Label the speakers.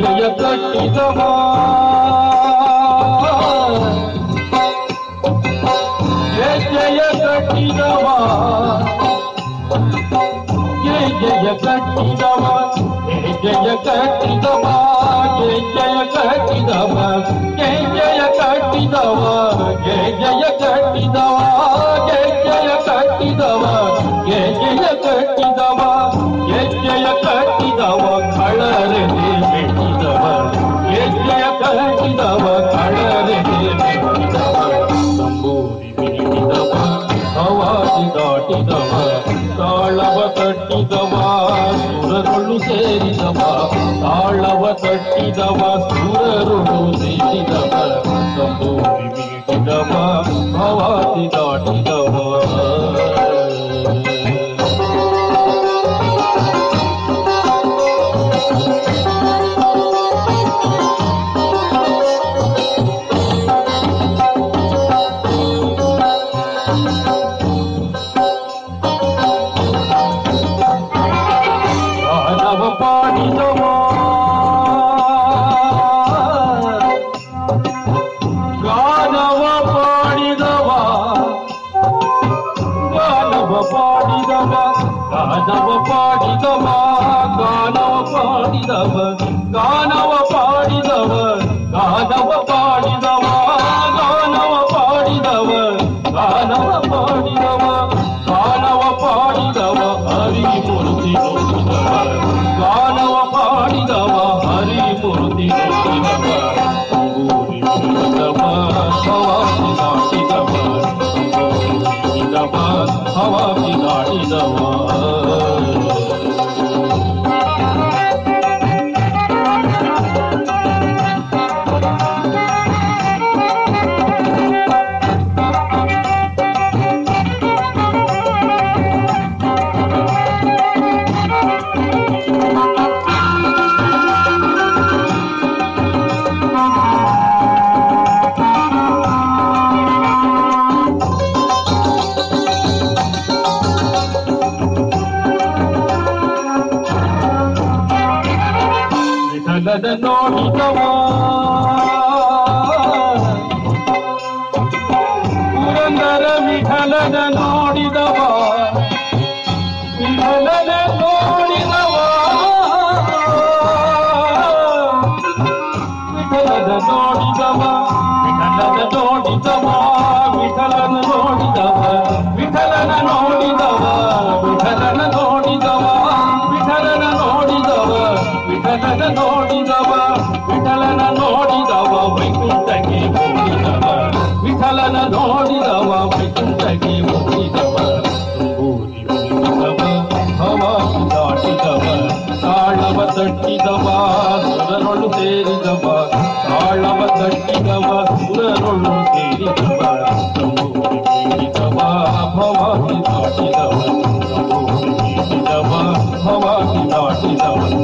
Speaker 1: ಜಯ ಕಟ್ಟಿದ ಜಯ ಕಟ್ಟಿದವ ಜಯ ಜಯ ಕಟ್ಟಿದವ ಜಯ ಕಟ್ಟಿದವ ಜಯ ಜಯ ಕಟ್ಟಿದವ ಜಯ ಜಯ ಕಟ್ಟಿದವ ಜಯ ಜಯ ಕಟ್ಟಿದವ ಜಯ ಜಯ ಕಟ್ಟಿದವ ಜಯ ಜಯ ಕಟ್ಟಿದವ ಕಟ್ಟುತ್ತವ ತಾಳವ ಕಟ್ಟಿದವ ಸುರರುಳು ಸೇರಿದವ ತಾಳವ ಕಟ್ಟಿದವ ಸುರರುಳು ಸೇರಿದವ ಸಂಭೂಮಿ ಬೀಟಿದವ గానవ పాడిదవా గానవ పాడిదవ గానవ పాడిదవ గానవ పాడిదవ గానవ పాడిదవ గానవ పాడిదవ గానవ పాడిదవ హరి మూర్తి ವಿಠಲದ ನೋಡಿದವ ಪುರಂದರ ವಿಠಲದ ನೋಡಿದವ? ವಿಠಲದ ನೋಡಿದವ? ವಿಠಲದ ನೋಡಿದವ? ವಿಠಲದ ನೋಡಿದವ? ನೋಡಿದವ, ವಿಠಲನ ನೋಡಿದವ, ವೈಕುಂಠಕ್ಕೆ ಹೋಗಿದವ. ವಿಠಲನ ನೋಡಿದವ, ವೈಕುಂಠಕ್ಕೆ ಹೋಗಿದವ. ತುಂಬೂರಿ ಹೋಗಿದವ ಹವಾಗಿ ದಾಟಿದವ. ಕಾಳವ ತಟ್ಟಿದವ ಸುರನೊಳು ಸೇರಿದವ. ಕಾಳವ ತಟ್ಟಿದವ ಸುರನೊಳು ಸೇರಿದವ. ತುಂಬೂರಿ ಹೋಗಿದವ ಹವಾಗಿ ದಾಟಿದವ. ತುಂಬೂರಿ ಹೋಗಿದವ ಹವಾಗಿ ದಾಟಿದವ.